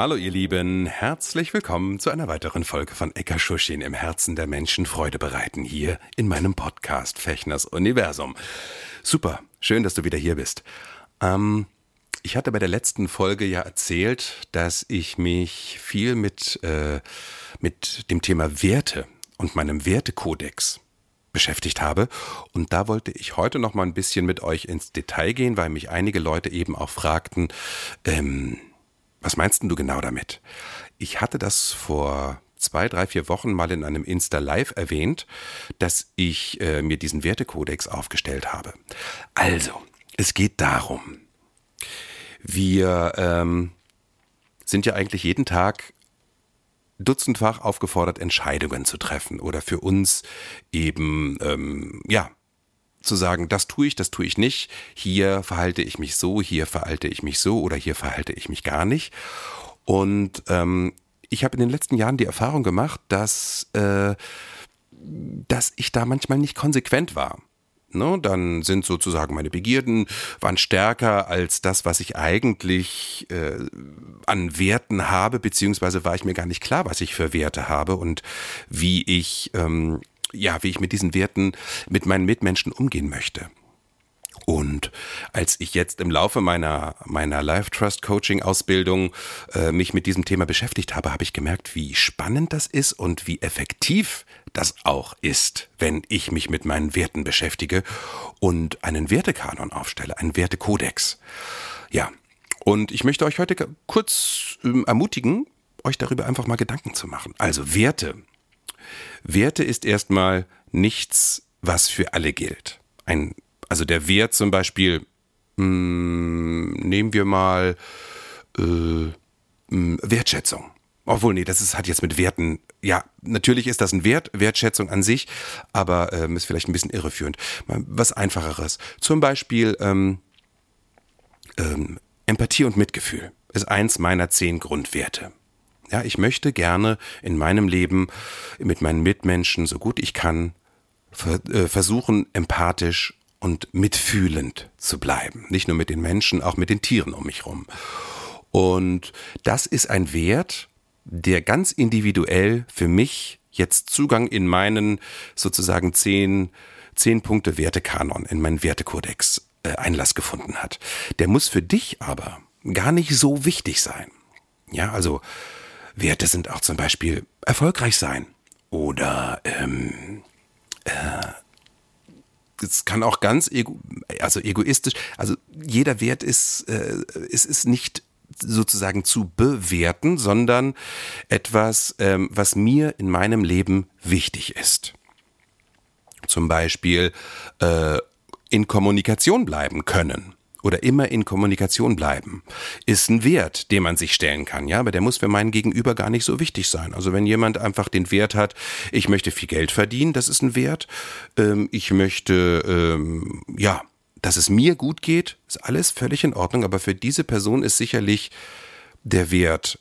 Hallo ihr Lieben, herzlich willkommen zu einer weiteren Folge von Eka Schuschin im Herzen der Menschen Freude bereiten hier in meinem Podcast Fechners Universum. Super, schön, dass du wieder hier bist. Ähm, ich hatte bei der letzten Folge ja erzählt, dass ich mich viel mit, äh, mit dem Thema Werte und meinem Wertekodex beschäftigt habe. Und da wollte ich heute noch mal ein bisschen mit euch ins Detail gehen, weil mich einige Leute eben auch fragten, ähm, was meinst denn du genau damit? Ich hatte das vor zwei, drei, vier Wochen mal in einem Insta Live erwähnt, dass ich äh, mir diesen Wertekodex aufgestellt habe. Also, es geht darum, wir ähm, sind ja eigentlich jeden Tag dutzendfach aufgefordert, Entscheidungen zu treffen oder für uns eben, ähm, ja, zu sagen, das tue ich, das tue ich nicht, hier verhalte ich mich so, hier verhalte ich mich so oder hier verhalte ich mich gar nicht. Und ähm, ich habe in den letzten Jahren die Erfahrung gemacht, dass, äh, dass ich da manchmal nicht konsequent war. Ne, dann sind sozusagen meine Begierden waren stärker als das, was ich eigentlich äh, an Werten habe, beziehungsweise war ich mir gar nicht klar, was ich für Werte habe und wie ich ähm, ja, wie ich mit diesen Werten mit meinen Mitmenschen umgehen möchte. Und als ich jetzt im Laufe meiner, meiner Life Trust Coaching Ausbildung äh, mich mit diesem Thema beschäftigt habe, habe ich gemerkt, wie spannend das ist und wie effektiv das auch ist, wenn ich mich mit meinen Werten beschäftige und einen Wertekanon aufstelle, einen Wertekodex. Ja, und ich möchte euch heute kurz äh, ermutigen, euch darüber einfach mal Gedanken zu machen. Also Werte. Werte ist erstmal nichts, was für alle gilt. Ein, also der Wert zum Beispiel, mh, hm, nehmen wir mal äh, mh, hm, Wertschätzung. Obwohl, nee, das ist, hat jetzt mit Werten, ja, natürlich ist das ein Wert, Wertschätzung an sich, aber ähm, ist vielleicht ein bisschen irreführend. Mal was Einfacheres. Zum Beispiel ähm, ähm, Empathie und Mitgefühl ist eins meiner zehn Grundwerte. Ja, ich möchte gerne in meinem Leben mit meinen Mitmenschen so gut ich kann äh, versuchen, empathisch und mitfühlend zu bleiben. Nicht nur mit den Menschen, auch mit den Tieren um mich herum. Und das ist ein Wert, der ganz individuell für mich jetzt Zugang in meinen sozusagen zehn, zehn Punkte Wertekanon, in meinen Wertekodex äh, Einlass gefunden hat. Der muss für dich aber gar nicht so wichtig sein. Ja, also Werte sind auch zum Beispiel erfolgreich sein oder ähm, äh, es kann auch ganz ego, also egoistisch, also jeder Wert ist, äh, ist, ist nicht sozusagen zu bewerten, sondern etwas, ähm, was mir in meinem Leben wichtig ist. Zum Beispiel äh, in Kommunikation bleiben können oder immer in Kommunikation bleiben, ist ein Wert, den man sich stellen kann, ja, aber der muss für meinen Gegenüber gar nicht so wichtig sein. Also wenn jemand einfach den Wert hat, ich möchte viel Geld verdienen, das ist ein Wert. Ähm, ich möchte, ähm, ja, dass es mir gut geht, ist alles völlig in Ordnung, aber für diese Person ist sicherlich der Wert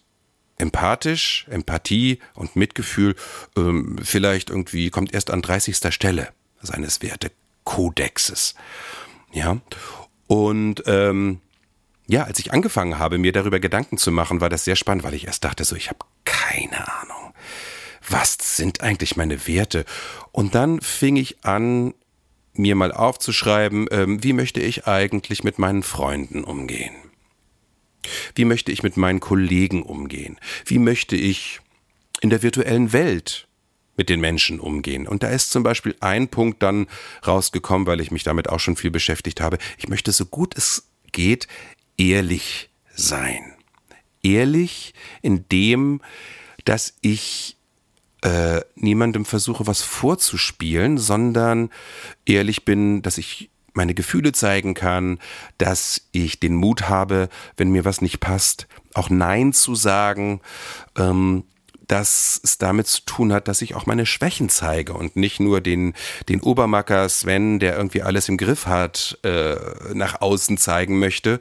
empathisch, Empathie und Mitgefühl ähm, vielleicht irgendwie kommt erst an 30. Stelle seines Wertekodexes. Ja, und ähm, ja, als ich angefangen habe, mir darüber Gedanken zu machen, war das sehr spannend, weil ich erst dachte, so, ich habe keine Ahnung. Was sind eigentlich meine Werte? Und dann fing ich an, mir mal aufzuschreiben, ähm, wie möchte ich eigentlich mit meinen Freunden umgehen? Wie möchte ich mit meinen Kollegen umgehen? Wie möchte ich in der virtuellen Welt mit den Menschen umgehen. Und da ist zum Beispiel ein Punkt dann rausgekommen, weil ich mich damit auch schon viel beschäftigt habe. Ich möchte so gut es geht ehrlich sein. Ehrlich in dem, dass ich äh, niemandem versuche, was vorzuspielen, sondern ehrlich bin, dass ich meine Gefühle zeigen kann, dass ich den Mut habe, wenn mir was nicht passt, auch Nein zu sagen, ähm, dass es damit zu tun hat, dass ich auch meine Schwächen zeige und nicht nur den, den Obermacker Sven, der irgendwie alles im Griff hat, äh, nach außen zeigen möchte.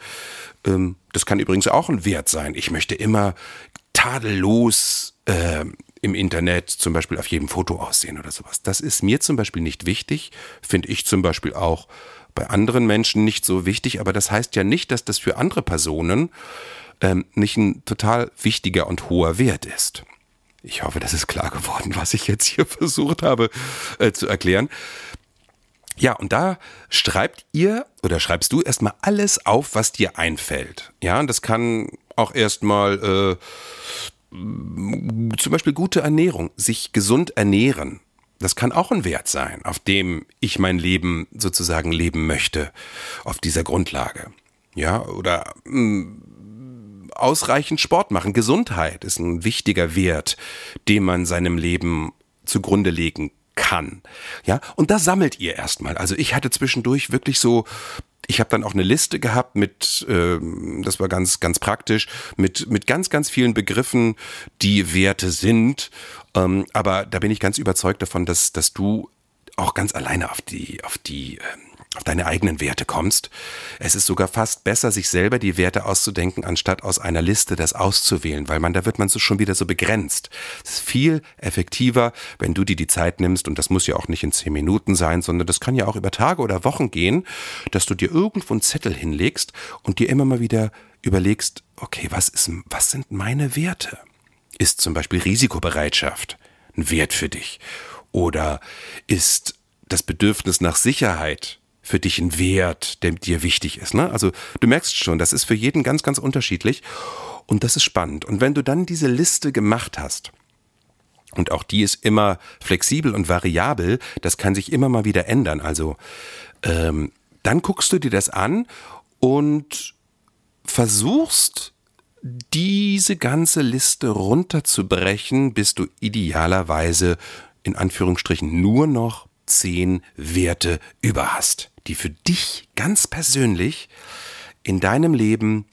Ähm, das kann übrigens auch ein Wert sein. Ich möchte immer tadellos äh, im Internet zum Beispiel auf jedem Foto aussehen oder sowas. Das ist mir zum Beispiel nicht wichtig, finde ich zum Beispiel auch bei anderen Menschen nicht so wichtig, aber das heißt ja nicht, dass das für andere Personen ähm, nicht ein total wichtiger und hoher Wert ist. Ich hoffe, das ist klar geworden, was ich jetzt hier versucht habe äh, zu erklären. Ja, und da schreibt ihr oder schreibst du erstmal alles auf, was dir einfällt. Ja, und das kann auch erstmal äh, zum Beispiel gute Ernährung, sich gesund ernähren. Das kann auch ein Wert sein, auf dem ich mein Leben sozusagen leben möchte, auf dieser Grundlage. Ja, oder mh, ausreichend Sport machen. Gesundheit ist ein wichtiger Wert, den man seinem Leben zugrunde legen kann. Ja, und da sammelt ihr erstmal. Also ich hatte zwischendurch wirklich so ich habe dann auch eine Liste gehabt mit, äh, das war ganz, ganz praktisch, mit, mit ganz, ganz vielen Begriffen, die Werte sind. Ähm, aber da bin ich ganz überzeugt davon, dass, dass du auch ganz alleine auf die, auf die, ähm, auf deine eigenen Werte kommst. Es ist sogar fast besser, sich selber die Werte auszudenken, anstatt aus einer Liste das auszuwählen, weil man, da wird man so schon wieder so begrenzt. Es ist viel effektiver, wenn du dir die Zeit nimmst, und das muss ja auch nicht in zehn Minuten sein, sondern das kann ja auch über Tage oder Wochen gehen, dass du dir irgendwo einen Zettel hinlegst und dir immer mal wieder überlegst, okay, was ist, was sind meine Werte? Ist zum Beispiel Risikobereitschaft ein Wert für dich? Oder ist das Bedürfnis nach Sicherheit für dich ein Wert, der dir wichtig ist. Ne? Also du merkst schon, das ist für jeden ganz, ganz unterschiedlich und das ist spannend. Und wenn du dann diese Liste gemacht hast, und auch die ist immer flexibel und variabel, das kann sich immer mal wieder ändern. Also ähm, dann guckst du dir das an und versuchst diese ganze Liste runterzubrechen, bis du idealerweise in Anführungsstrichen nur noch zehn Werte über hast die für dich ganz persönlich in deinem Leben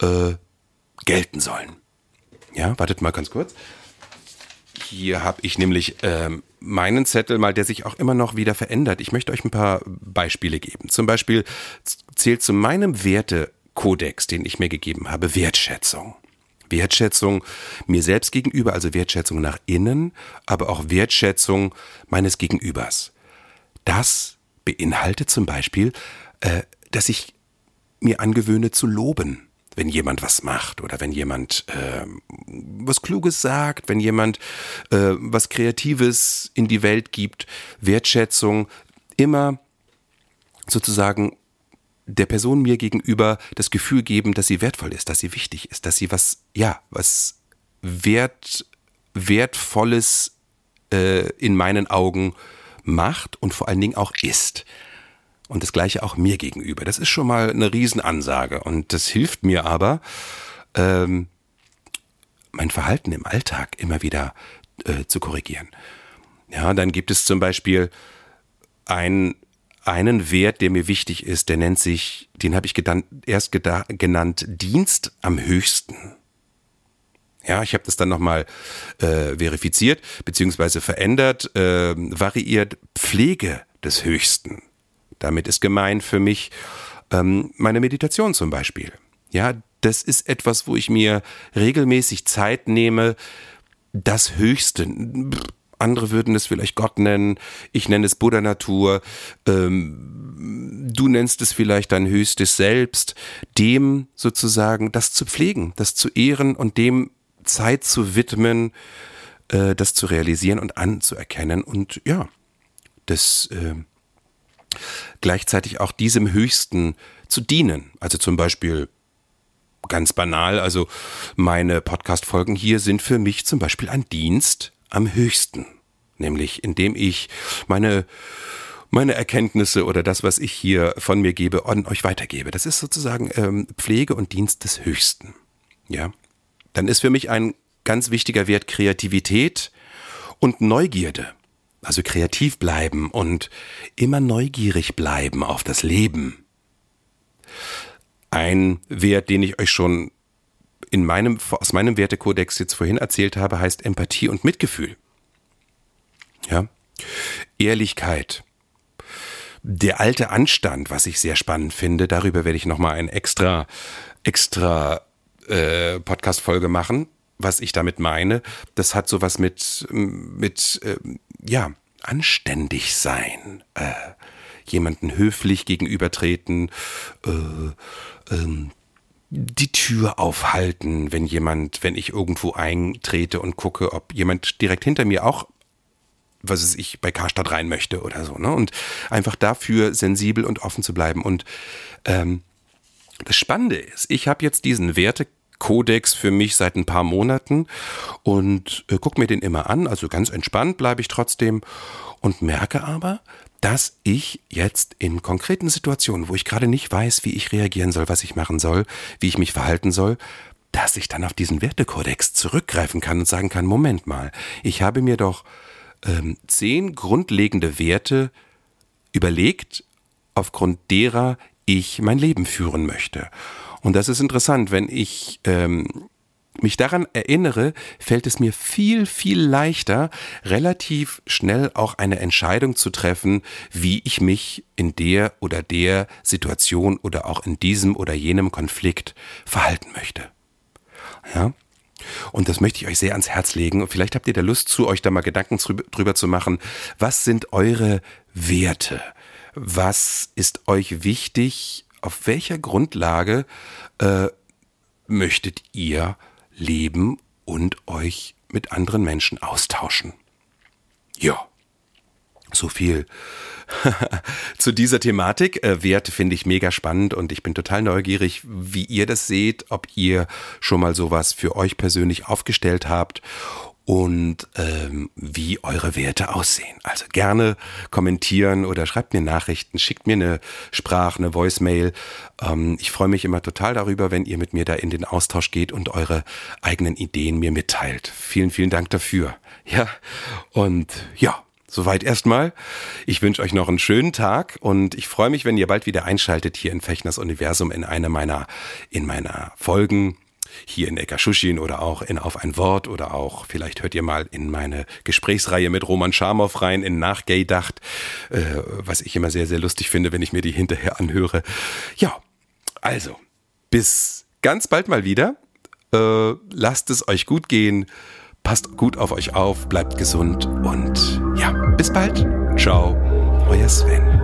äh, gelten sollen. Ja, wartet mal ganz kurz. Hier habe ich nämlich ähm, meinen Zettel mal, der sich auch immer noch wieder verändert. Ich möchte euch ein paar Beispiele geben. Zum Beispiel zählt zu meinem Wertekodex, den ich mir gegeben habe, Wertschätzung. Wertschätzung mir selbst gegenüber, also Wertschätzung nach innen, aber auch Wertschätzung meines Gegenübers. Das beinhaltet zum Beispiel, äh, dass ich mir angewöhne zu loben, wenn jemand was macht oder wenn jemand äh, was Kluges sagt, wenn jemand äh, was Kreatives in die Welt gibt, Wertschätzung, immer sozusagen der Person mir gegenüber das Gefühl geben, dass sie wertvoll ist, dass sie wichtig ist, dass sie was, ja, was wert, wertvolles äh, in meinen Augen macht und vor allen Dingen auch ist. Und das gleiche auch mir gegenüber. Das ist schon mal eine Riesenansage. Und das hilft mir aber, ähm, mein Verhalten im Alltag immer wieder äh, zu korrigieren. Ja, dann gibt es zum Beispiel ein, einen Wert, der mir wichtig ist, der nennt sich, den habe ich erst genannt, Dienst am höchsten. Ja, ich habe das dann nochmal äh, verifiziert beziehungsweise verändert, äh, variiert Pflege des Höchsten. Damit ist gemeint für mich ähm, meine Meditation zum Beispiel. Ja, das ist etwas, wo ich mir regelmäßig Zeit nehme, das Höchste. Andere würden es vielleicht Gott nennen, ich nenne es Buddha Natur, ähm, du nennst es vielleicht dein höchstes Selbst, dem sozusagen das zu pflegen, das zu ehren und dem Zeit zu widmen, äh, das zu realisieren und anzuerkennen und ja, das äh, gleichzeitig auch diesem Höchsten zu dienen. Also zum Beispiel ganz banal, also meine Podcast-Folgen hier sind für mich zum Beispiel ein Dienst am Höchsten. Nämlich indem ich meine meine Erkenntnisse oder das, was ich hier von mir gebe, an euch weitergebe. Das ist sozusagen ähm, Pflege und Dienst des Höchsten. Ja dann ist für mich ein ganz wichtiger Wert Kreativität und Neugierde. also kreativ bleiben und immer neugierig bleiben auf das Leben. Ein Wert, den ich euch schon in meinem, aus meinem Wertekodex jetzt vorhin erzählt habe, heißt Empathie und Mitgefühl. Ja. Ehrlichkeit. Der alte Anstand, was ich sehr spannend finde, darüber werde ich nochmal ein extra, extra äh, Podcast-Folge machen, was ich damit meine. Das hat sowas mit, mit, äh, ja, anständig sein, äh, jemanden höflich gegenübertreten, äh, ähm, die Tür aufhalten, wenn jemand, wenn ich irgendwo eintrete und gucke, ob jemand direkt hinter mir auch was es ich bei Karstadt rein möchte oder so, ne? Und einfach dafür sensibel und offen zu bleiben. Und ähm, das Spannende ist, ich habe jetzt diesen Wertekodex für mich seit ein paar Monaten und äh, gucke mir den immer an. Also ganz entspannt bleibe ich trotzdem und merke aber, dass ich jetzt in konkreten Situationen, wo ich gerade nicht weiß, wie ich reagieren soll, was ich machen soll, wie ich mich verhalten soll, dass ich dann auf diesen Wertekodex zurückgreifen kann und sagen kann, Moment mal, ich habe mir doch ähm, zehn grundlegende Werte überlegt, aufgrund derer ich mein Leben führen möchte. Und das ist interessant, wenn ich ähm, mich daran erinnere, fällt es mir viel, viel leichter, relativ schnell auch eine Entscheidung zu treffen, wie ich mich in der oder der Situation oder auch in diesem oder jenem Konflikt verhalten möchte. Ja? Und das möchte ich euch sehr ans Herz legen. Und vielleicht habt ihr da Lust zu, euch da mal Gedanken drüber zu machen. Was sind eure Werte? Was ist euch wichtig? Auf welcher Grundlage äh, möchtet ihr leben und euch mit anderen Menschen austauschen. Ja, so viel zu dieser Thematik. Äh, Werte finde ich mega spannend und ich bin total neugierig, wie ihr das seht, ob ihr schon mal sowas für euch persönlich aufgestellt habt und ähm, wie eure Werte aussehen. Also gerne kommentieren oder schreibt mir Nachrichten, schickt mir eine Sprach, eine Voicemail. Ähm, ich freue mich immer total darüber, wenn ihr mit mir da in den Austausch geht und eure eigenen Ideen mir mitteilt. Vielen, vielen Dank dafür. Ja, und ja, Soweit erstmal. Ich wünsche euch noch einen schönen Tag und ich freue mich, wenn ihr bald wieder einschaltet hier in Fechners Universum in einer meiner, in meiner Folgen hier in Ekaschuschin oder auch in Auf ein Wort oder auch, vielleicht hört ihr mal in meine Gesprächsreihe mit Roman Schamow rein, in Nachgaydacht, äh, was ich immer sehr, sehr lustig finde, wenn ich mir die hinterher anhöre. Ja, also, bis ganz bald mal wieder. Äh, lasst es euch gut gehen. Passt gut auf euch auf, bleibt gesund und ja, bis bald. Ciao, euer Sven.